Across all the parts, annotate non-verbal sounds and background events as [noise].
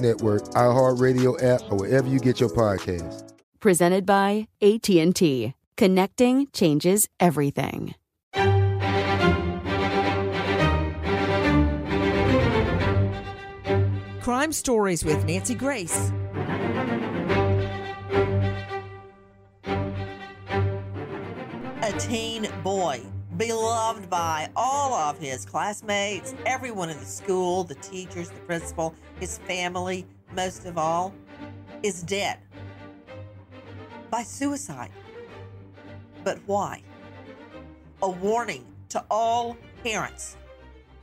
Network, iHeartRadio app, or wherever you get your podcasts. Presented by AT&T. Connecting changes everything. Crime Stories with Nancy Grace. A teen boy, beloved by all of his classmates, everyone in the school, the teachers, the principal, his family, most of all, is dead by suicide. But why? A warning to all parents.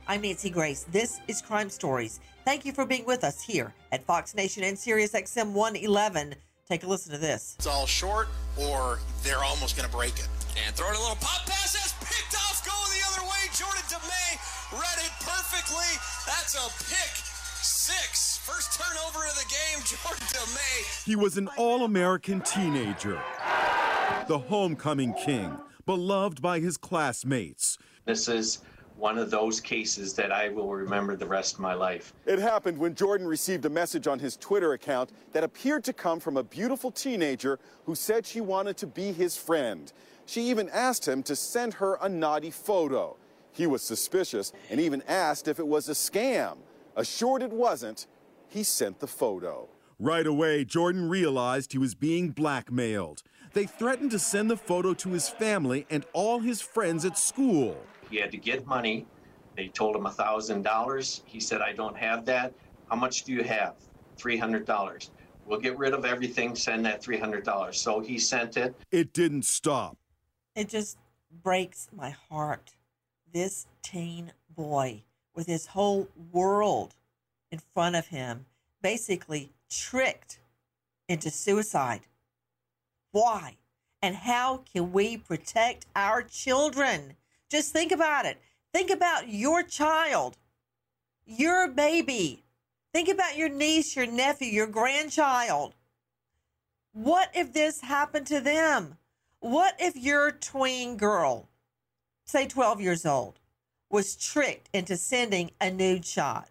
I'm Nancy Grace. This is Crime Stories. Thank you for being with us here at Fox Nation and Sirius XM 111. Take a listen to this. It's all short, or they're almost going to break it. And throwing a little pop pass other way. Jordan DeMay read it perfectly. That's a pick six. First turnover of the game, [laughs] Jordan DeMay. He was an all American teenager, the homecoming king, beloved by his classmates. This is one of those cases that I will remember the rest of my life. It happened when Jordan received a message on his Twitter account that appeared to come from a beautiful teenager who said she wanted to be his friend. She even asked him to send her a naughty photo. He was suspicious and even asked if it was a scam. Assured it wasn't, he sent the photo. Right away, Jordan realized he was being blackmailed. They threatened to send the photo to his family and all his friends at school. He had to get money. They told him $1,000. He said, I don't have that. How much do you have? $300. We'll get rid of everything, send that $300. So he sent it. It didn't stop. It just breaks my heart. This teen boy with his whole world in front of him, basically tricked into suicide. Why? And how can we protect our children? Just think about it. Think about your child, your baby. Think about your niece, your nephew, your grandchild. What if this happened to them? What if your tween girl, say 12 years old, was tricked into sending a nude shot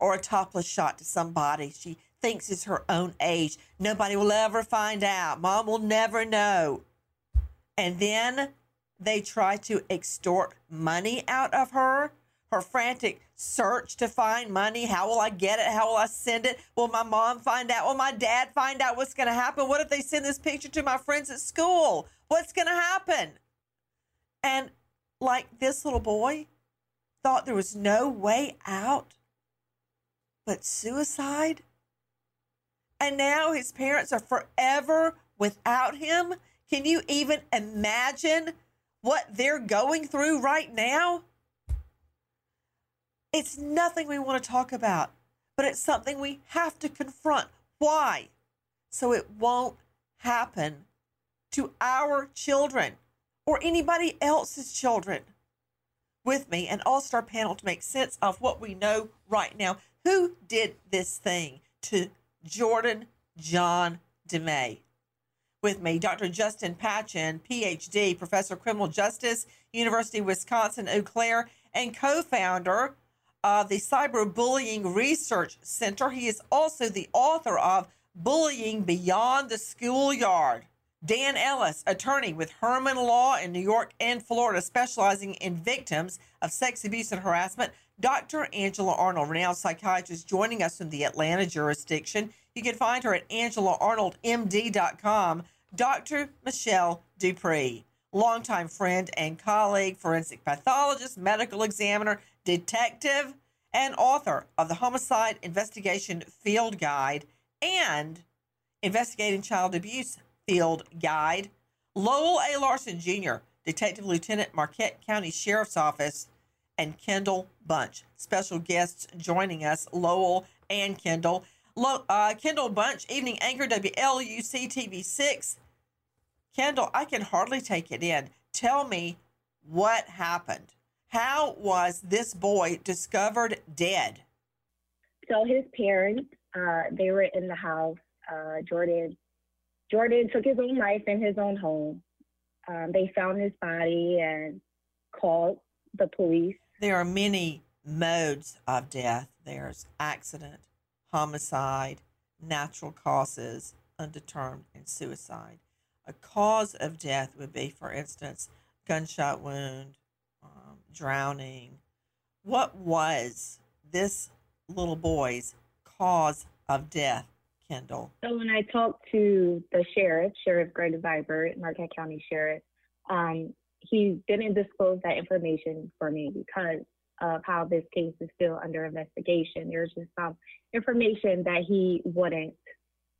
or a topless shot to somebody she thinks is her own age. Nobody will ever find out. Mom will never know. And then they try to extort money out of her. Her frantic search to find money. How will I get it? How will I send it? Will my mom find out? Will my dad find out what's going to happen? What if they send this picture to my friends at school? What's going to happen? And like this little boy thought there was no way out but suicide. And now his parents are forever without him. Can you even imagine what they're going through right now? It's nothing we want to talk about, but it's something we have to confront. Why? So it won't happen to our children or anybody else's children. With me, an all star panel to make sense of what we know right now. Who did this thing to Jordan John DeMay? With me, Dr. Justin Patchin, PhD, Professor of Criminal Justice, University of Wisconsin Eau Claire, and co founder of the Cyberbullying Research Center. He is also the author of Bullying Beyond the Schoolyard. Dan Ellis, attorney with Herman Law in New York and Florida, specializing in victims of sex abuse and harassment. Dr. Angela Arnold, renowned psychiatrist, joining us from the Atlanta jurisdiction. You can find her at angelaarnoldmd.com. Dr. Michelle DuPre, longtime friend and colleague, forensic pathologist, medical examiner, detective, and author of the Homicide Investigation Field Guide and Investigating Child Abuse Field Guide. Lowell A. Larson Jr., Detective Lieutenant, Marquette County Sheriff's Office, and Kendall Bunch. Special guests joining us, Lowell and Kendall. Lo- uh, Kendall Bunch, evening anchor, WLUC TV 6. Kendall, I can hardly take it in. Tell me what happened. How was this boy discovered dead? So his parents, uh, they were in the house. Uh, Jordan, Jordan took his own life in his own home. Um, they found his body and called the police. There are many modes of death. There's accident, homicide, natural causes, undetermined, and suicide. A cause of death would be, for instance, gunshot wound, um, drowning. What was this little boy's cause of death, Kendall? So when I talked to the sheriff, Sheriff Greg Zyburt, Marquette County Sheriff, um, he didn't disclose that information for me because of how this case is still under investigation. There's just some information that he wouldn't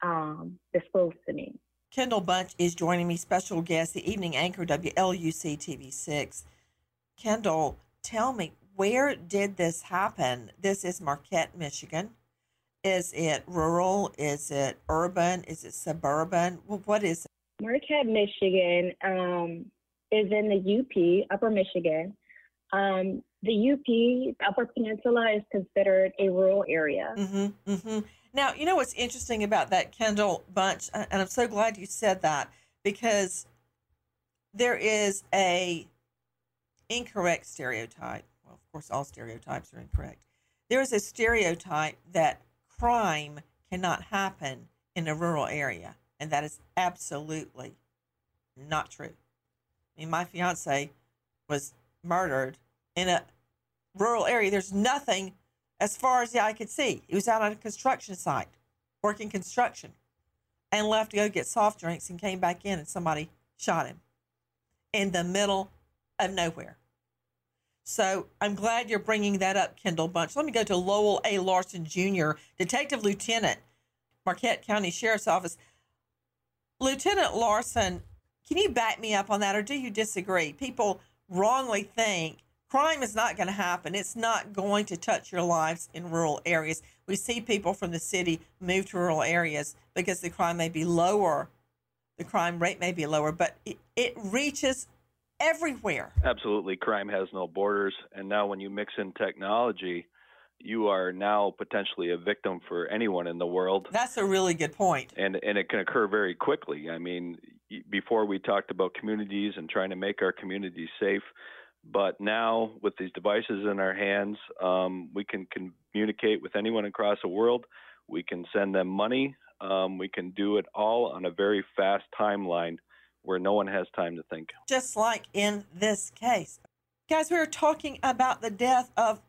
um, disclose to me. Kendall Bunch is joining me, special guest, the evening anchor, WLUC TV6. Kendall, tell me, where did this happen? This is Marquette, Michigan. Is it rural? Is it urban? Is it suburban? Well, what is it? Marquette, Michigan um, is in the UP, Upper Michigan. Um, the UP, the Upper Peninsula, is considered a rural area. Mm-hmm, mm-hmm. Now, you know what's interesting about that Kendall Bunch, and I'm so glad you said that because there is a incorrect stereotype. Well, of course, all stereotypes are incorrect. There is a stereotype that crime cannot happen in a rural area, and that is absolutely not true. I mean, my fiance was murdered in a rural area. There's nothing as far as the eye could see. He was out on a construction site, working construction, and left to go get soft drinks and came back in and somebody shot him in the middle of nowhere. So I'm glad you're bringing that up, Kendall Bunch. Let me go to Lowell A. Larson Jr., Detective Lieutenant, Marquette County Sheriff's Office. Lieutenant Larson, can you back me up on that or do you disagree? People wrongly think crime is not going to happen. It's not going to touch your lives in rural areas. We see people from the city move to rural areas because the crime may be lower, the crime rate may be lower, but it, it reaches everywhere. Absolutely. Crime has no borders. And now, when you mix in technology, you are now potentially a victim for anyone in the world. That's a really good point. And and it can occur very quickly. I mean, before we talked about communities and trying to make our communities safe, but now with these devices in our hands, um, we can communicate with anyone across the world. We can send them money. Um, we can do it all on a very fast timeline where no one has time to think. Just like in this case. Guys, we are talking about the death of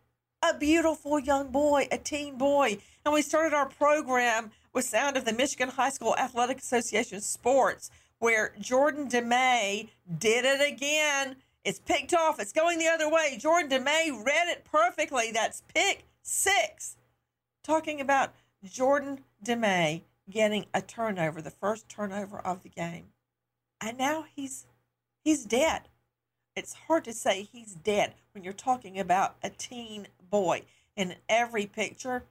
a beautiful young boy, a teen boy. And we started our program with sound of the Michigan High School Athletic Association sports, where Jordan DeMay did it again. It's picked off. It's going the other way. Jordan DeMay read it perfectly. That's pick six. Talking about Jordan DeMay getting a turnover, the first turnover of the game. And now he's he's dead. It's hard to say he's dead when you're talking about a teen boy. In every picture,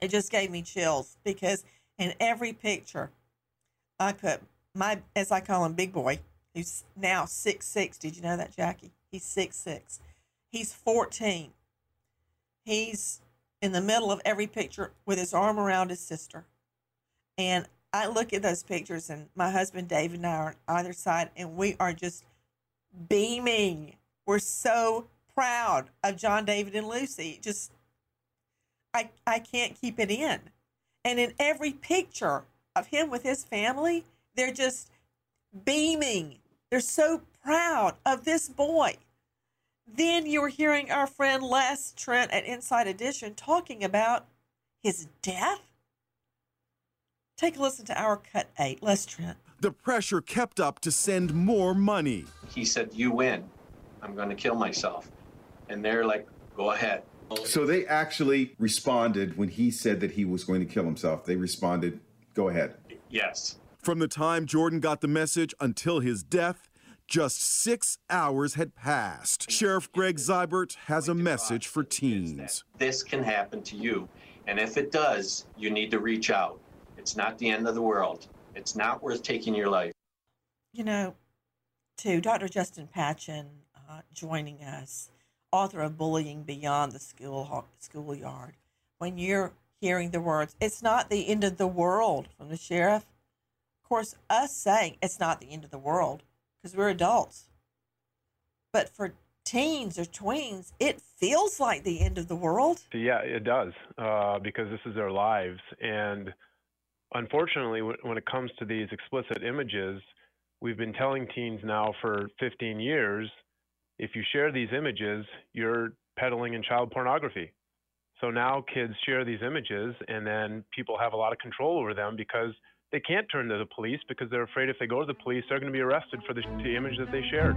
it just gave me chills because in every picture, I put my, as I call him, big boy, who's now six six. Did you know that, Jackie? He's six six. He's 14. He's in the middle of every picture with his arm around his sister. And I look at those pictures, and my husband David and I are on either side, and we are just beaming. We're so proud of John David and Lucy. Just I I can't keep it in. And in every picture of him with his family, they're just beaming. They're so proud of this boy. Then you're hearing our friend Les Trent at Inside Edition talking about his death. Take a listen to our cut eight. Les Trent. The pressure kept up to send more money. He said, You win. I'm going to kill myself. And they're like, Go ahead. So they actually responded when he said that he was going to kill himself. They responded, go ahead. Yes. From the time Jordan got the message until his death, just six hours had passed. Sheriff Greg Zyburt has a message for teens. This can happen to you. And if it does, you need to reach out. It's not the end of the world. It's not worth taking your life. You know, to Dr. Justin Patchin uh, joining us, author of Bullying Beyond the School Schoolyard. When you're hearing the words, "It's not the end of the world" from the sheriff, of course, us saying it's not the end of the world because we're adults. But for teens or tweens, it feels like the end of the world. Yeah, it does uh, because this is their lives. And unfortunately, when it comes to these explicit images, we've been telling teens now for 15 years if you share these images, you're peddling in child pornography. So now kids share these images, and then people have a lot of control over them because they can't turn to the police because they're afraid if they go to the police, they're going to be arrested for the, the image that they shared.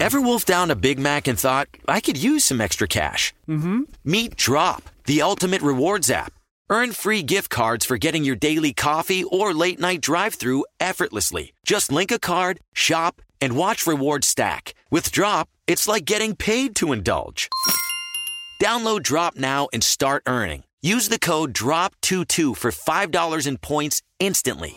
Ever wolfed down a Big Mac and thought, I could use some extra cash? Mm-hmm. Meet Drop, the ultimate rewards app. Earn free gift cards for getting your daily coffee or late night drive through effortlessly. Just link a card, shop, and watch rewards stack. With Drop, it's like getting paid to indulge. Download Drop now and start earning. Use the code DROP22 for $5 in points instantly.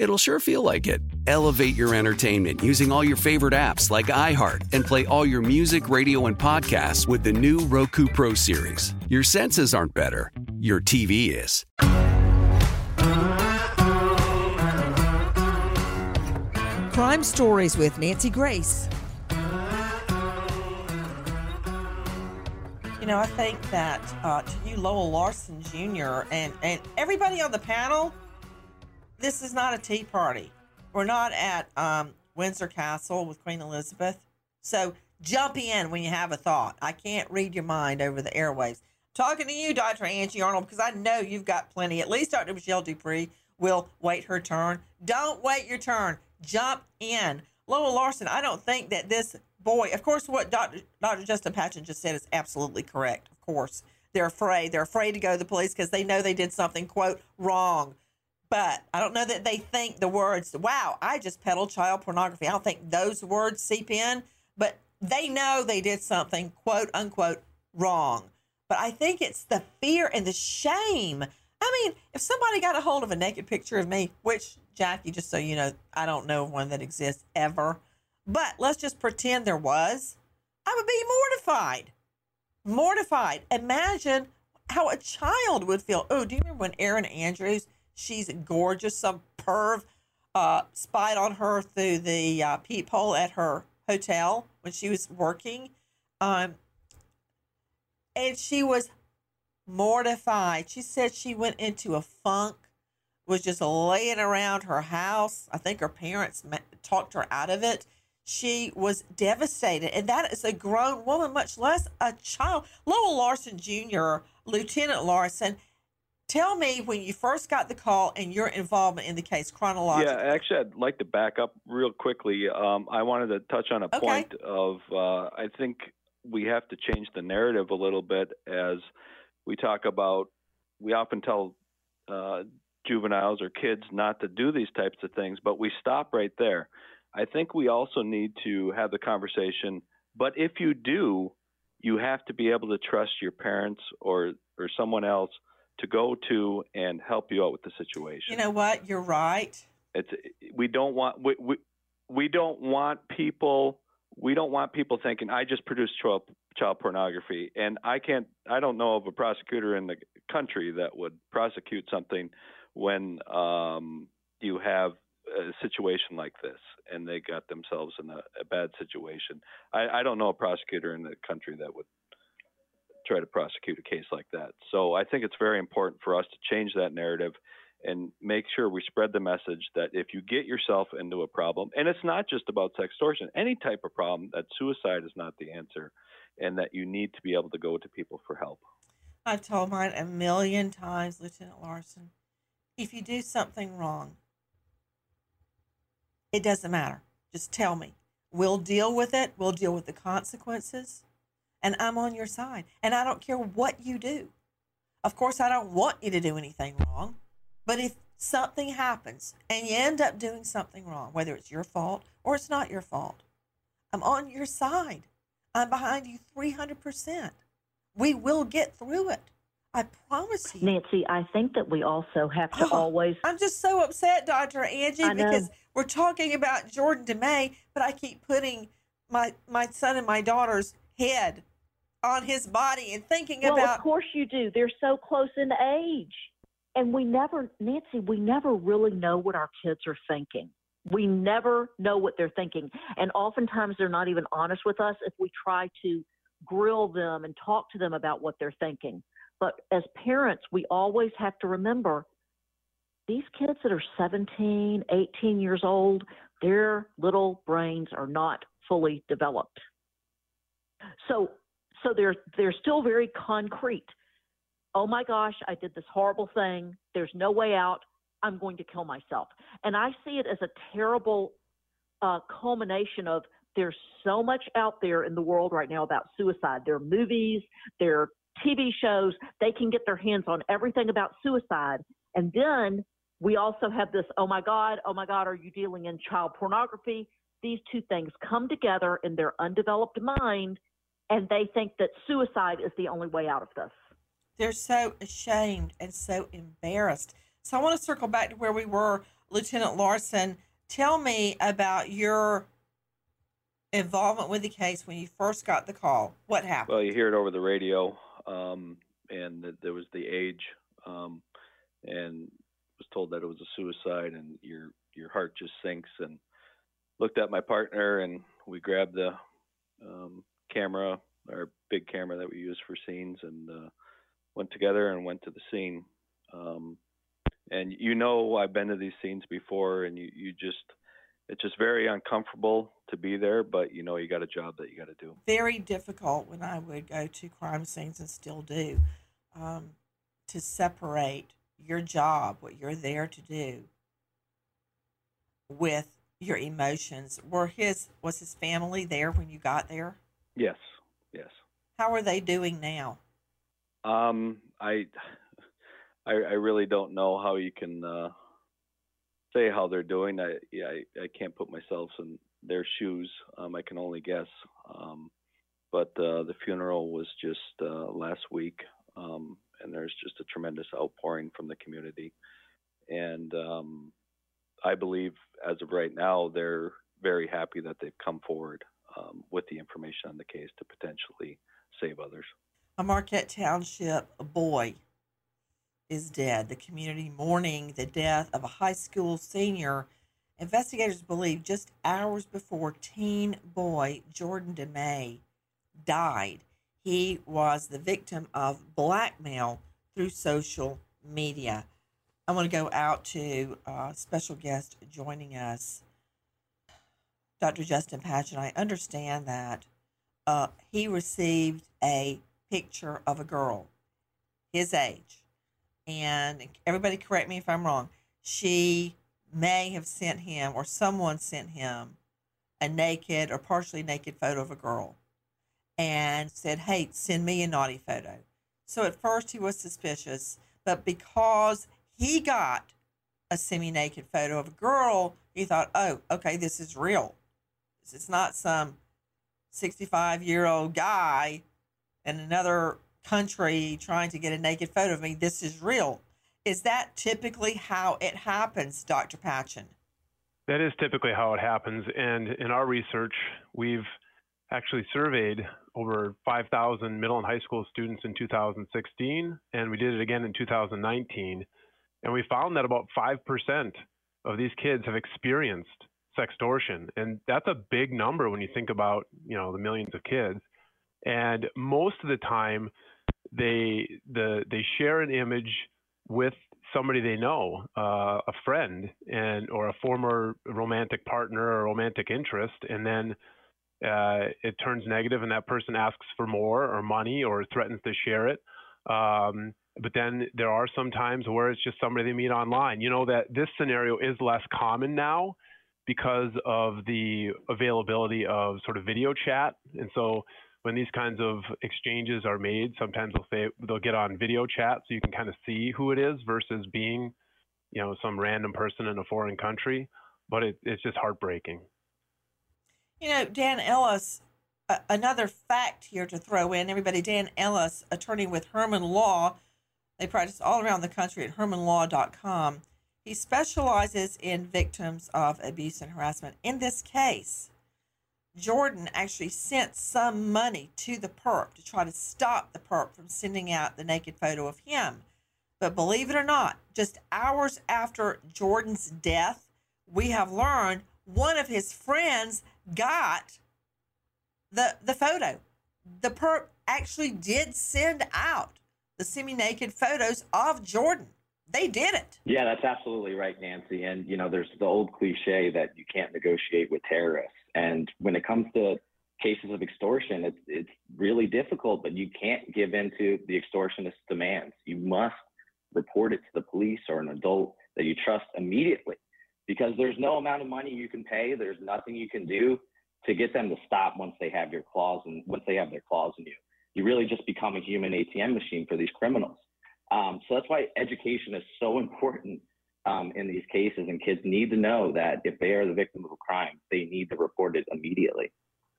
it'll sure feel like it. Elevate your entertainment using all your favorite apps like iHeart and play all your music, radio, and podcasts with the new Roku Pro Series. Your senses aren't better, your TV is. Crime Stories with Nancy Grace. You know, I think that uh, to you, Lowell Larson Jr. and and everybody on the panel, this is not a tea party. We're not at um, Windsor Castle with Queen Elizabeth. So jump in when you have a thought. I can't read your mind over the airwaves. Talking to you, Dr. Angie Arnold, because I know you've got plenty. At least Dr. Michelle DuPre will wait her turn. Don't wait your turn. Jump in. Lowell Larson, I don't think that this boy, of course, what Dr. Dr. Justin Patchin just said is absolutely correct. Of course, they're afraid. They're afraid to go to the police because they know they did something, quote, wrong. But I don't know that they think the words, wow, I just peddled child pornography. I don't think those words seep in, but they know they did something, quote unquote, wrong. But I think it's the fear and the shame. I mean, if somebody got a hold of a naked picture of me, which, Jackie, just so you know, I don't know one that exists ever, but let's just pretend there was, I would be mortified. Mortified. Imagine how a child would feel. Oh, do you remember when Erin Andrews? She's gorgeous. Some perv uh, spied on her through the uh, peephole at her hotel when she was working. Um, and she was mortified. She said she went into a funk, was just laying around her house. I think her parents talked her out of it. She was devastated. And that is a grown woman, much less a child. Lowell Larson Jr., Lieutenant Larson, tell me when you first got the call and your involvement in the case chronologically. Yeah, actually, I'd like to back up real quickly. Um, I wanted to touch on a Okay. point of uh, I think we have to change the narrative a little bit as we talk about. We often tell uh, juveniles or kids not to do these types of things, but we stop right there. I think we also need to have the conversation. But if you do, you have to be able to trust your parents or or someone else to go to and help you out with the situation You know what? You're right. it's we don't want we, we we don't want people we don't want people thinking I just produced child child pornography and I can't I don't know of a prosecutor in the country that would prosecute something when um, you have a situation like this and they got themselves in a, a bad situation. I, I don't know a prosecutor in the country that would try to prosecute a case like that. So I think it's very important for us to change that narrative and make sure we spread the message that if you get yourself into a problem, and it's not just about sextortion, any type of problem, that suicide is not the answer, and that you need to be able to go to people for help. I've told mine a million times, Lieutenant Larson. If you do something wrong, it doesn't matter. Just tell me. We'll deal with it. We'll deal with the consequences. And I'm on your side. And I don't care what you do. Of course, I don't want you to do anything wrong. But if something happens and you end up doing something wrong, whether it's your fault or it's not your fault, I'm on your side. I'm behind you 300%. We will get through it. I promise you. Nancy, I think that we also have to Oh, always. I'm just so upset, Dr. Angie, because we're talking about Jordan DeMay, but I keep putting my my son and my daughter's head on his body and thinking Well, about of course you do. They're so close in age. And we never, Nancy, we never really know what our kids are thinking. We never know what they're thinking. And oftentimes they're not even honest with us if we try to grill them and talk to them about what they're thinking. But as parents, we always have to remember these kids that are 17, 18 years old, their little brains are not fully developed. So so they're they're still very concrete. Oh my gosh, I did this horrible thing. There's no way out. I'm going to kill myself. And I see it as a terrible uh, culmination of there's so much out there in the world right now about suicide. There are movies, there are TV shows. They can get their hands on everything about suicide. And then we also have this, oh my God, oh my God, are you dealing in child pornography? These two things come together in their undeveloped mind, and they think that suicide is the only way out of this. they're so ashamed and so embarrassed. So I want to circle back to where we were, Lieutenant Larson. Tell me about your involvement with the case when you first got the call. What happened? Well, you hear it over the radio, um, and th- there was the age, um, and was told that it was a suicide, and your your heart just sinks. And looked at my partner, and we grabbed the um, camera, our big camera that we use for scenes, and uh, went together and went to the scene. Um, and you know, I've been to these scenes before, and you you just it's just very uncomfortable to be there, but you know you got a job that you got to do. Very difficult when I would go to crime scenes and still do um, to separate your job, what you're there to do, with your emotions. Were his was his family there when you got there? Yes, yes. How are they doing now? Um, I, I, I really don't know how you can uh, say how they're doing. I, yeah, I, I can't put myself in their shoes. Um, I can only guess. Um, but uh, the funeral was just uh, last week, um, and there's just a tremendous outpouring from the community. And um, I believe, as of right now, they're very happy that they've come forward um, with the information on the case to potentially save others. A Marquette Township boy is dead. The community mourning the death of a high school senior. Investigators believe just hours before teen boy Jordan DeMay died, he was the victim of blackmail through social media. I want to go out to a special guest joining us, Dr. Justin Patchin. I understand that uh, he received a picture of a girl his age. And everybody correct me if I'm wrong. She may have sent him or someone sent him a naked or partially naked photo of a girl and said, Hey, send me a naughty photo. So at first he was suspicious, but because he got a semi naked photo of a girl, he thought, Oh, okay, this is real. It's not some 65 year old guy in another country trying to get a naked photo of me. This is real. Is that typically how it happens, Dr. Patchin? That is typically how it happens. And in our research, we've actually surveyed over 5,000 middle and high school students in 2016, and we did it again in 2019. And we found that about 5% of these kids have experienced sextortion. And that's a big number when you think about, you know, the millions of kids. And most of the time, they the they share an image with somebody they know, uh, a friend, and or a former romantic partner or romantic interest, and then uh, it turns negative, and that person asks for more or money or threatens to share it. Um, but then there are some times where it's just somebody they meet online. You know that this scenario is less common now because of the availability of sort of video chat, and so when these kinds of exchanges are made, sometimes they'll say they'll get on video chat so you can kind of see who it is versus being, you know, some random person in a foreign country. But it, it's just heartbreaking. You know, Dan Ellis, another fact here to throw in everybody, Dan Ellis, attorney with Herman Law, they practice all around the country at hermanlaw.com. He specializes in victims of abuse and harassment. In this case, Jordan actually sent some money to the perp to try to stop the perp from sending out the naked photo of him. But believe it or not, just hours after Jordan's death, we have learned one of his friends got the the photo. The perp actually did send out the semi-naked photos of Jordan. They did it. Yeah, that's absolutely right, Nancy. And you know, there's the old cliche that you can't negotiate with terrorists. And when it comes to cases of extortion, it's it's really difficult, but you can't give in to the extortionist demands. You must report it to the police or an adult that you trust immediately because there's no amount of money you can pay. There's nothing you can do to get them to stop once they have your claws and once they have their claws in you. You really just become a human ATM machine for these criminals. Um, so that's why education is so important um, in these cases, and kids need to know that if they are the victim of a crime, they need to report it immediately.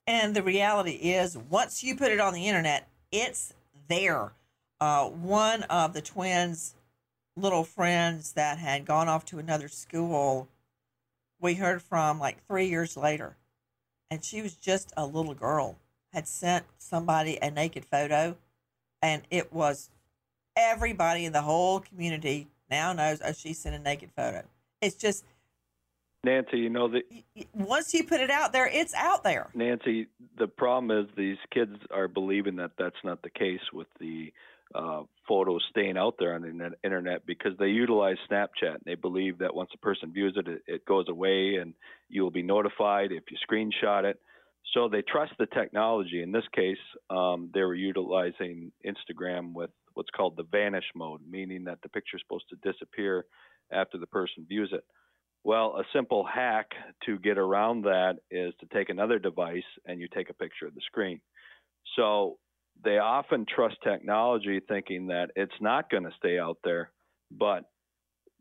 And the reality is, once you put it on the internet, it's there. Uh, one of the twins' little friends that had gone off to another school, we heard from like three years later, and she was just a little girl, had sent somebody a naked photo, and it was everybody in the whole community now knows, oh, she sent a naked photo. It's just Nancy, you know that once you put it out there, it's out there. Nancy, the problem is these kids are believing that that's not the case with the uh, photos staying out there on the internet because they utilize Snapchat. and They believe that once a person views it, it, it goes away and you will be notified if you screenshot it. So they trust the technology. In this case, um, they were utilizing Instagram with what's called the vanish mode, meaning that the picture is supposed to disappear after the person views it. Well, a simple hack to get around that is to take another device and you take a picture of the screen. So they often trust technology thinking that it's not going to stay out there, but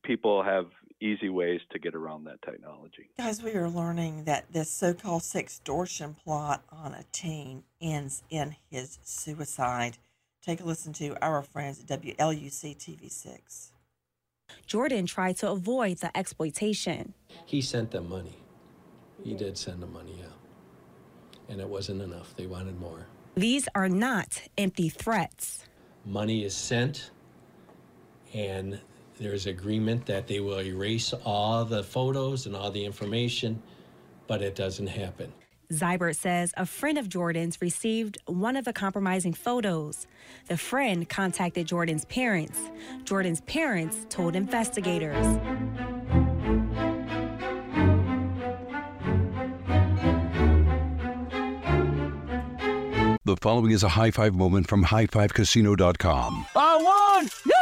people have easy ways to get around that technology. Guys, we are learning that this so called sextortion plot on a teen ends in his suicide. Take a listen to our friends at WLUC TV 6. Jordan tried to avoid the exploitation. He sent them money. He did send them money, yeah. And it wasn't enough. They wanted more. These are not empty threats. Money is sent, and there's agreement that they will erase all the photos and all the information, but it doesn't happen. Zyburt says a friend of Jordan's received one of the compromising photos. The friend contacted Jordan's parents. Jordan's parents told investigators. The following is a high five moment from highfivecasino.com. I won!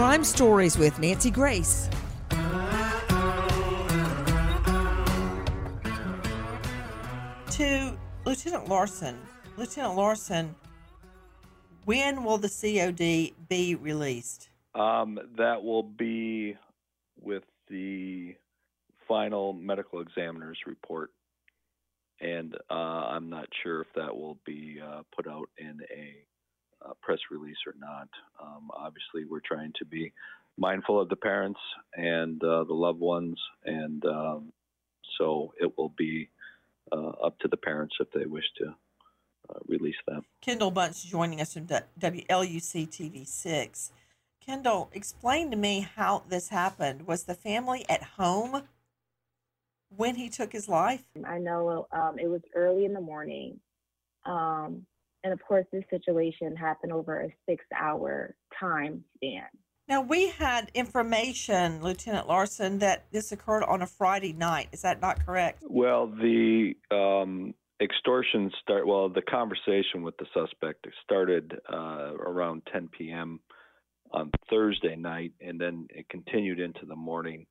Crime Stories with Nancy Grace. To Lieutenant Larson, Lieutenant Larson, when will the COD be released? Um, that will be with the final medical examiner's report. And uh, I'm not sure if that will be uh, put out in a uh, press release or not. Um, obviously, we're trying to be mindful of the parents and uh, the loved ones, and um, so it will be uh, up to the parents if they wish to uh, release them. Kendall Bunch joining us from WLUC TV 6. Kendall, explain to me how this happened. Was the family at home when he took his life? I know um, it was early in the morning. Um, and of course, this situation happened over a six hour time span. Now, we had information, Lieutenant Larson, that this occurred on a Friday night. Is that not correct? Well, the um, extortion start. Well, the conversation with the suspect started uh, around 10 p.m. on Thursday night, and then it continued into the morning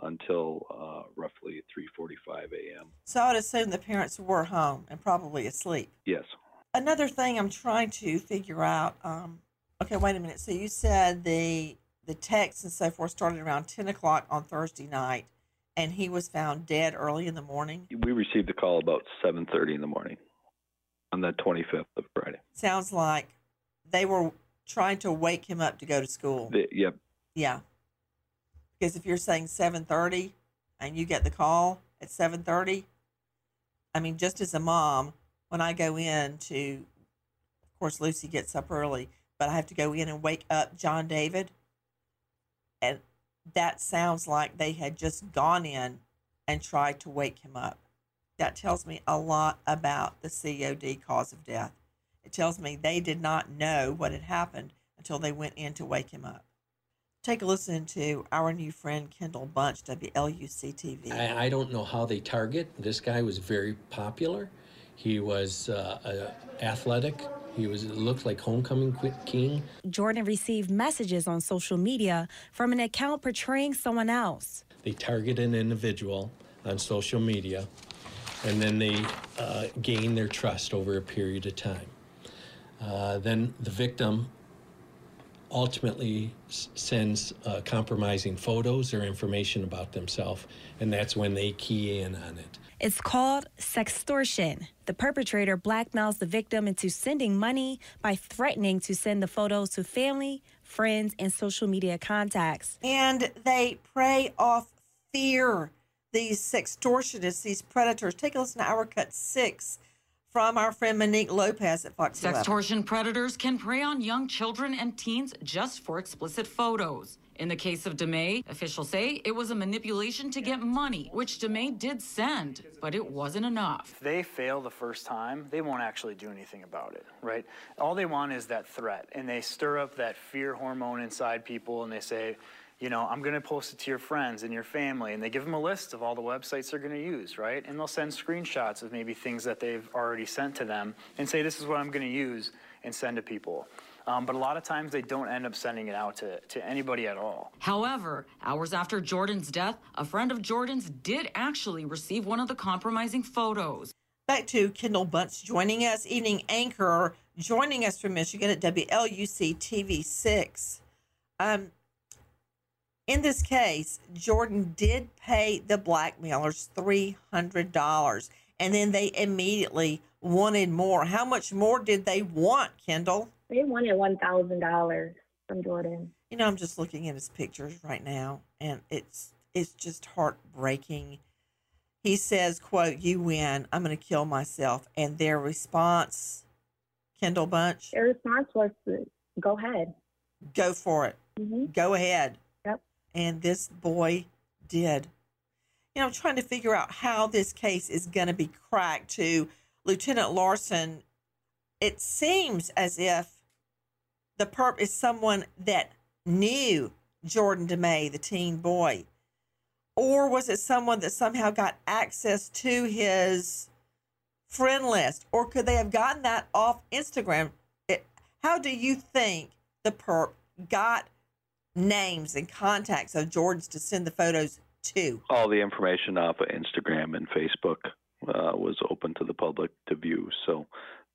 until uh, roughly 3:45 a.m. So I would assume the parents were home and probably asleep. Yes. Another thing I'm trying to figure out. Um, okay, wait a minute. So you said the the texts and so forth started around 10 o'clock on Thursday night, and he was found dead early in the morning. We received a call about 7:30 in the morning on the 25th of Friday. Sounds like they were trying to wake him up to go to school. The, yep. Yeah. Because if you're saying 7:30 and you get the call at 7:30, I mean, just as a mom, when I go in to, of course, Lucy gets up early, but I have to go in and wake up John David, and that sounds like they had just gone in and tried to wake him up. That tells me a lot about the COD cause of death. It tells me they did not know what had happened until they went in to wake him up. Take a listen to our new friend Kendall Bunch, WLUC TV. I, I don't know how they target. This guy was very popular. He was uh, athletic. He was looked like homecoming king. Jordan received messages on social media from an account portraying someone else. They target an individual on social media, and then they uh, gain their trust over a period of time. Uh, then the victim ultimately s- sends uh, compromising photos or information about themselves, and that's when they key in on it. It's called sextortion. The perpetrator blackmails the victim into sending money by threatening to send the photos to family, friends, and social media contacts. And they prey off fear. These sextortionists, these predators. Take a listen to our cut six from our friend Monique Lopez at Fox 11. Sextortion predators can prey on young children and teens just for explicit photos. In the case of DeMay, officials say it was a manipulation to get money, which DeMay did send, but it wasn't enough. If they fail the first time, they won't actually do anything about it, right? All they want is that threat, and they stir up that fear hormone inside people, and they say, you know, I'm going to post it to your friends and your family, and they give them a list of all the websites they're going to use, right? And they'll send screenshots of maybe things that they've already sent to them and say, this is what I'm going to use and send to people. Um, but a lot of times they don't end up sending it out to, to anybody at all. However, hours after Jordan's death, a friend of Jordan's did actually receive one of the compromising photos. Back to Kendall Bunch joining us, evening anchor, joining us from Michigan at WLUC TV 6. Um, in this case, Jordan did pay the blackmailers $300 and then they immediately wanted more. How much more did they want, Kendall? They wanted one thousand dollars from Jordan. You know, I'm just looking at his pictures right now and it's it's just heartbreaking. He says, quote, you win, I'm gonna kill myself. And their response, Kendall Bunch, Their response was go ahead. go for it. Mm-hmm. Go ahead. Yep. And this boy did. You know, I'm trying to figure out how this case is going to be cracked to Lieutenant Larson. It seems as if the perp is someone that knew Jordan DeMay, the teen boy. Or was it someone that somehow got access to his friend list? Or could they have gotten that off Instagram? It, how do you think the perp got names and contacts of Jordan's to send the photos to? All the information off of Instagram and Facebook uh, was open to the public to view. So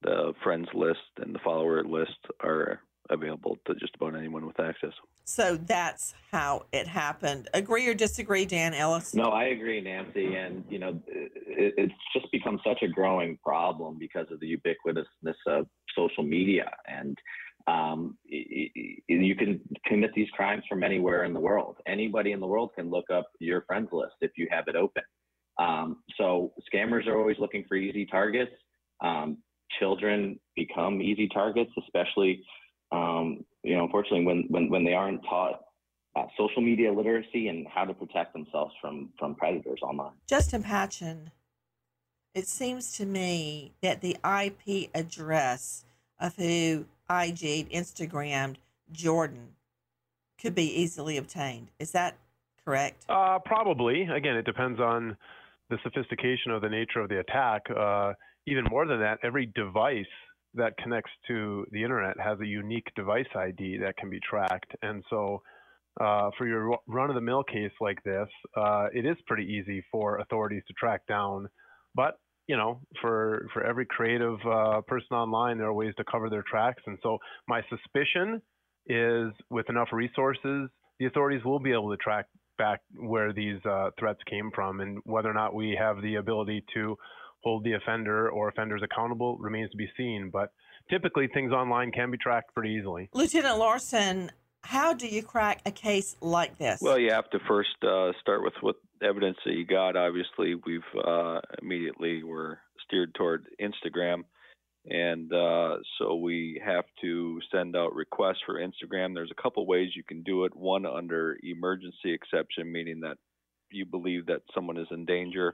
the friends list and the follower list are available to just about anyone with access. So that's how it happened. Agree or disagree, Dan Ellis? No, I agree, Nancy. And, you know, it, it's just become such a growing problem because of the ubiquitousness of social media. And um, y- y- you can commit these crimes from anywhere in the world. Anybody in the world can look up your friends list if you have it open. Um, so scammers are always looking for easy targets. Um, children become easy targets, especially, um, you know, unfortunately, when, when, when they aren't taught uh, social media literacy and how to protect themselves from, from predators online. Justin Patchin, it seems to me that the IP address of who IG'd, Instagrammed Jordan could be easily obtained. Is that correct? Uh, probably. Again, it depends on the sophistication of the nature of the attack. Uh, even more than that, every device that connects to the internet has a unique device ID that can be tracked. And so, uh, for your run of the mill case like this, uh, it is pretty easy for authorities to track down. But you know, for for every creative uh, person online, there are ways to cover their tracks. And so, my suspicion is, with enough resources, the authorities will be able to track back where these uh, threats came from, and whether or not we have the ability to hold the offender or offenders accountable remains to be seen. But typically, things online can be tracked pretty easily. Lieutenant Larson, how do you crack a case like this? Well, you have to first uh, start with what evidence that you got. Obviously, we've uh, immediately were steered toward Instagram. And uh, so we have to send out requests for Instagram. There's a couple ways you can do it. One under emergency exception, meaning that you believe that someone is in danger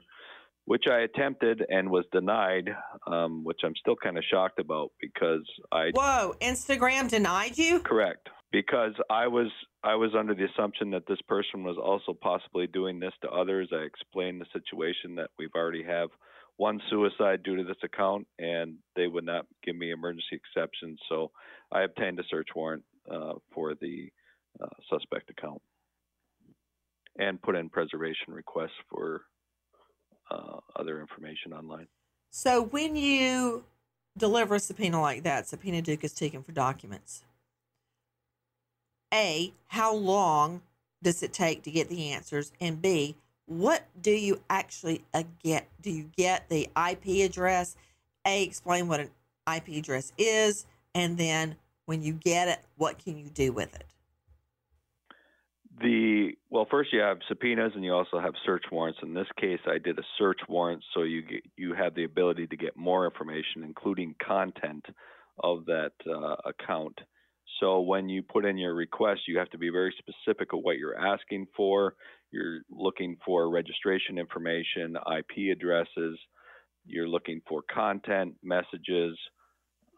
which I attempted and was denied, um, which I'm still kind of shocked about because I. Whoa! Instagram denied you? Correct, because I was I was under the assumption that this person was also possibly doing this to others. I explained the situation that we've already have one suicide due to this account, and they would not give me emergency exceptions, so I obtained a search warrant uh, for the uh, suspect account and put in preservation requests for uh, other information online. So when you deliver a subpoena like that, subpoena duces tecum for documents. A, how long does it take to get the answers? And B, what do you actually uh, get? Do you get the IP address? A, explain what an IP address is, and then when you get it, what can you do with it? The well, first you have subpoenas and you also have search warrants. In this case, I did a search warrant, so you get, you have the ability to get more information, including content of that uh, account. So when you put in your request, you have to be very specific of what you're asking for. You're looking for registration information, IP addresses. You're looking for content, messages,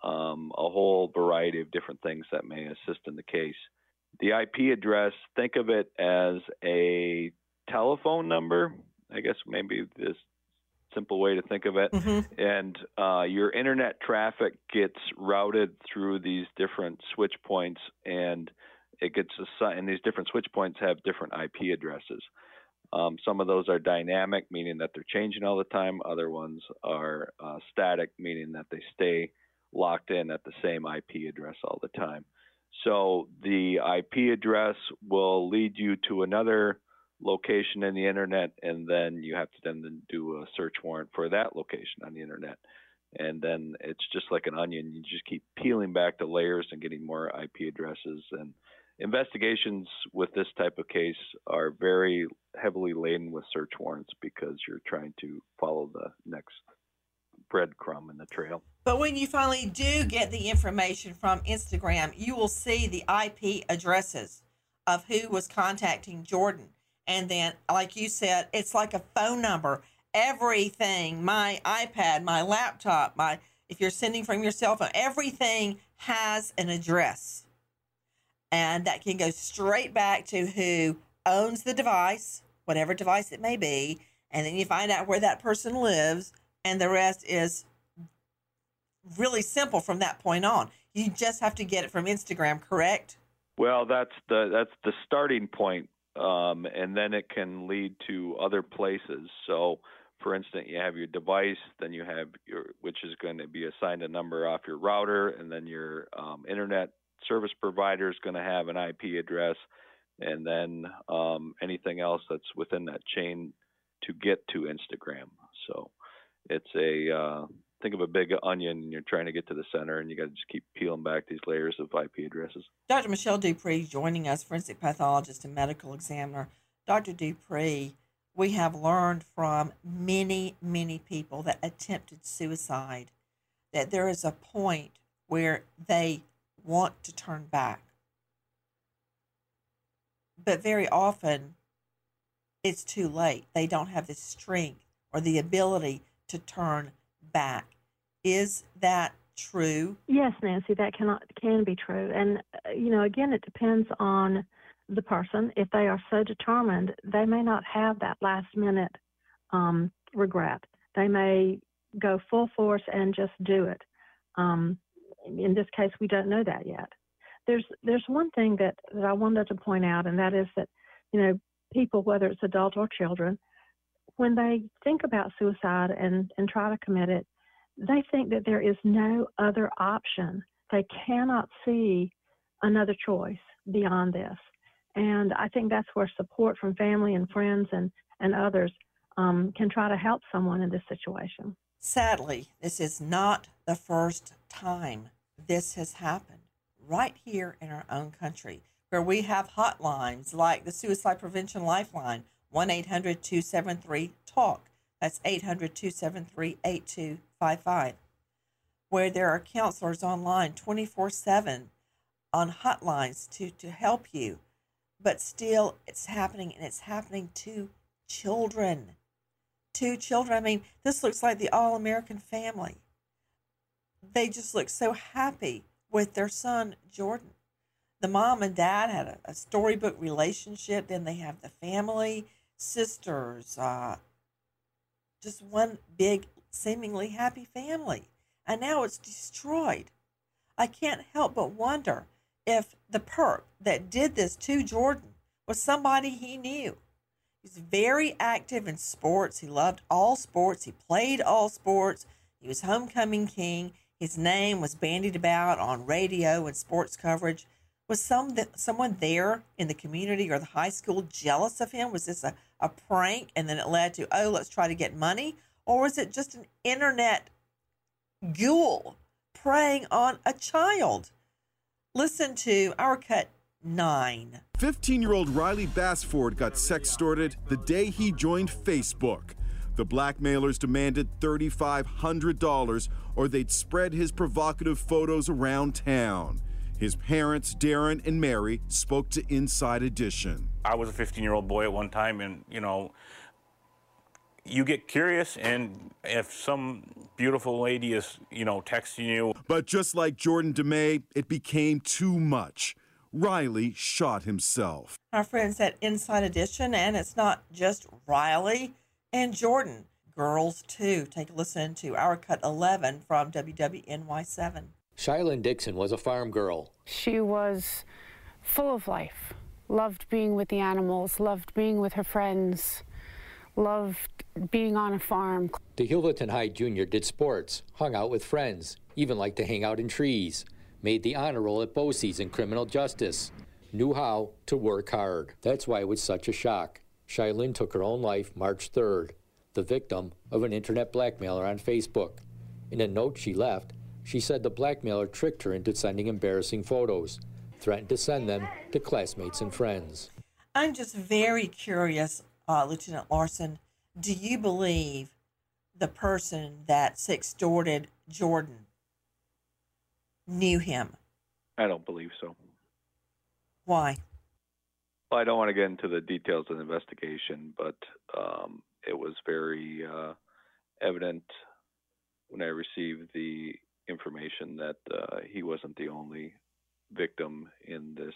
um, a whole variety of different things that may assist in the case the IP address, think of it as a telephone number. I guess maybe this simple way to think of it. Mm-hmm. And uh, your internet traffic gets routed through these different switch points, and it gets assigned. And these different switch points have different IP addresses. Um, some of those are dynamic, meaning that they're changing all the time. Other ones are uh, static, meaning that they stay locked in at the same IP address all the time. So the IP address will lead you to another location in the internet, and then you have to then do a search warrant for that location on the internet. And then it's just like an onion. You just keep peeling back the layers and getting more IP addresses. And investigations with this type of case are very heavily laden with search warrants because you're trying to follow the next breadcrumb in the trail. But when you finally do get the information from Instagram, you will see the IP addresses of who was contacting Jordan. And then, like you said, it's like a phone number. Everything, my iPad, my laptop, my if you're sending from your cell phone, everything has an address. And that can go straight back to who owns the device, whatever device it may be. And then you find out where that person lives, and the rest is really simple from that point on. You just have to get it from Instagram, correct? Well, that's the that's the starting point, um, and then it can lead to other places. So, for instance, you have your device, then you have your which is going to be assigned a number off your router, and then your um, internet service provider is going to have an IP address, and then um, anything else that's within that chain to get to Instagram. So, it's a uh, think of a big onion and you're trying to get to the center and you got to just keep peeling back these layers of IP addresses. Dr. Michelle DuPre joining us, forensic pathologist and medical examiner. Dr. DuPre, we have learned from many, many people that attempted suicide that there is a point where they want to turn back. But very often it's too late. They don't have the strength or the ability to turn back. Is that true? Yes, Nancy, that cannot can be true. And uh, you know, again, it depends on the person. If they are so determined, they may not have that last minute um, regret. They may go full force and just do it. Um, in this case, we don't know that yet. There's there's one thing that, that I wanted to point out, and that is that you know people, whether it's adults or children, when they think about suicide and and try to commit it, they think that there is no other option. They cannot see another choice beyond this. And I think that's where support from family and friends and, and others um, can try to help someone in this situation. Sadly, this is not the first time this has happened right here in our own country, where we have hotlines like the Suicide Prevention Lifeline, 1 800 273 TALK. That's 800 273 8255, where there are counselors online 24 7 on hotlines to, to help you. But still, it's happening, and it's happening to children. To children. I mean, this looks like the all American family. They just look so happy with their son, Jordan. The mom and dad had a, a storybook relationship, then they have the family, sisters, uh, just one big, seemingly happy family. And now it's destroyed. I can't help but wonder if the perp that did this to Jordan was somebody he knew. He's very active in sports. He loved all sports. He played all sports. He was homecoming king. His name was bandied about on radio and sports coverage. Was some someone there in the community or the high school jealous of him? Was this a, a prank and then it led to, oh, let's try to get money? Or was it just an internet ghoul preying on a child? Listen to our cut nine. 15 year old Riley Basford got sextorted the day he joined Facebook. The blackmailers demanded $3,500 or they'd spread his provocative photos around town. His parents, Darren and Mary, spoke to Inside Edition. I was a 15 year old boy at one time, and, you know, you get curious and if some beautiful lady is you know texting you. But just like jordan demay it became too much. Riley shot himself. Our friends at inside edition and it's not just riley and jordan girls too. Take a listen to our cut 11 from wwny7 shylin dixon was a farm girl she was full of life loved being with the animals loved being with her friends loved being on a farm. The Heuvelton High Jr. did sports, hung out with friends, even liked to hang out in trees, made the honor roll at BOCES in criminal justice, knew how to work hard. That's why it was such a shock. Shylin took her own life March 3rd, the victim of an internet blackmailer on Facebook. In a note she left, she said the blackmailer tricked her into sending embarrassing photos, threatened to send them to classmates and friends. I'm just very curious uh, Lieutenant Larson, do you believe the person that sextorted Jordan knew him? I don't believe so. Why? Well, I don't want to get into the details of the investigation, but um, it was very uh, evident when I received the information that uh, he wasn't the only victim in this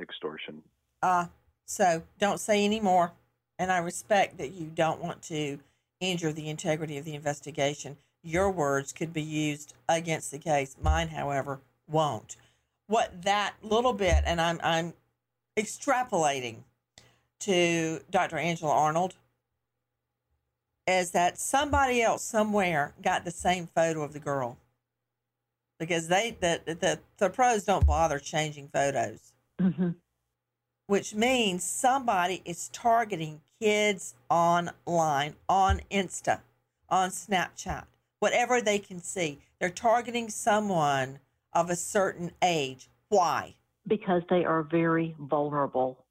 extortion. Ah, uh, so don't say any more and I respect that you don't want to injure the integrity of the investigation. Your words could be used against the case. Mine, however, won't. What that little bit, and I'm I'm extrapolating to Dr. Angela Arnold, is that somebody else somewhere got the same photo of the girl. Because they the the, the pros don't bother changing photos. Mm-hmm. Which means somebody is targeting kids online, on Insta, on Snapchat, whatever they can see. They're targeting someone of a certain age. Why? Because they are very vulnerable.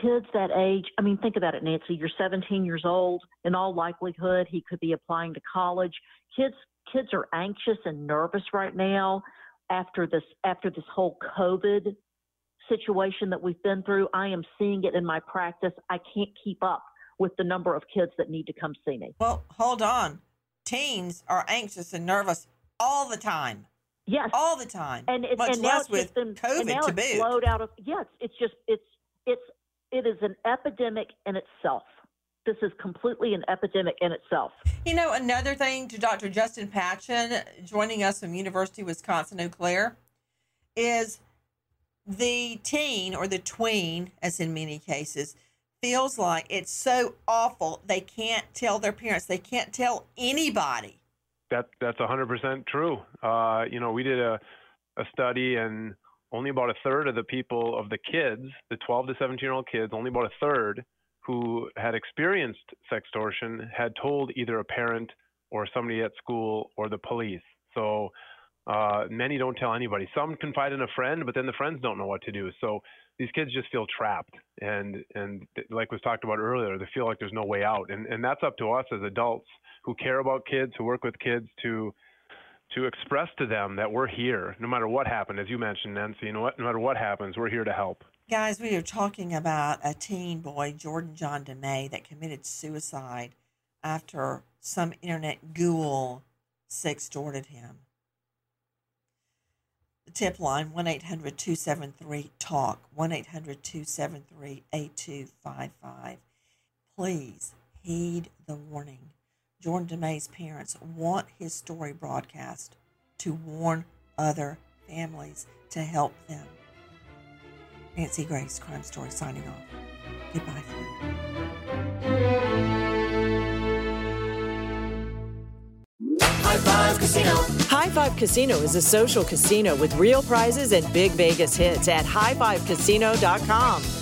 Kids that age, I mean, think about it, Nancy. You're 17 years old. In all likelihood, he could be applying to college. Kids, kids are anxious and nervous right now after this after this whole COVID situation that we've been through, I am seeing it in my practice. I can't keep up with the number of kids that need to come see me. Well, hold on. Teens are anxious and nervous all the time. Yes, all the time. And, it, much and less with been, COVID and now to it's boot. Out of yes, it's just it's it's it is an epidemic in itself. This is completely an epidemic in itself. You know, another thing to Dr. Justin Patchin joining us from University of Wisconsin Eau Claire is the teen or the tween, as in many cases, feels like it's so awful they can't tell their parents. They can't tell anybody. That that's 100% true. Uh, you know, we did a a study and only about a third of the people of the kids, the 12 to 17 year old kids, only about a third who had experienced sextortion had told either a parent or somebody at school or the police. So uh, many don't tell anybody. Some confide in a friend, but then the friends don't know what to do. So these kids just feel trapped, and and like was talked about earlier, they feel like there's no way out. And and that's up to us as adults who care about kids, who work with kids, to to express to them that we're here, no matter what happened. As you mentioned, Nancy, you know what? No matter what happens, we're here to help. Guys, we are talking about a teen boy, Jordan John DeMay, that committed suicide after some internet ghoul sextorted him. The tip line 1 800 273 TALK, 1 800 273 8255. Please heed the warning. Jordan DeMay's parents want his story broadcast to warn other families to help them. Nancy Grace, Crime Story, signing off. Goodbye, High Five Casino. High Five Casino is a social casino with real prizes and big Vegas hits at highfivecasino.com.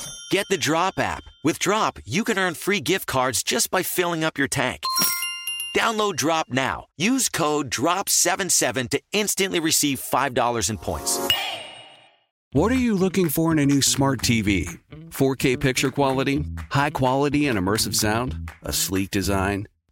Get the Drop app. With Drop, you can earn free gift cards just by filling up your tank. Download Drop now. Use code DROP77 to instantly receive $5 in points. What are you looking for in a new smart TV? 4K picture quality? High quality and immersive sound? A sleek design?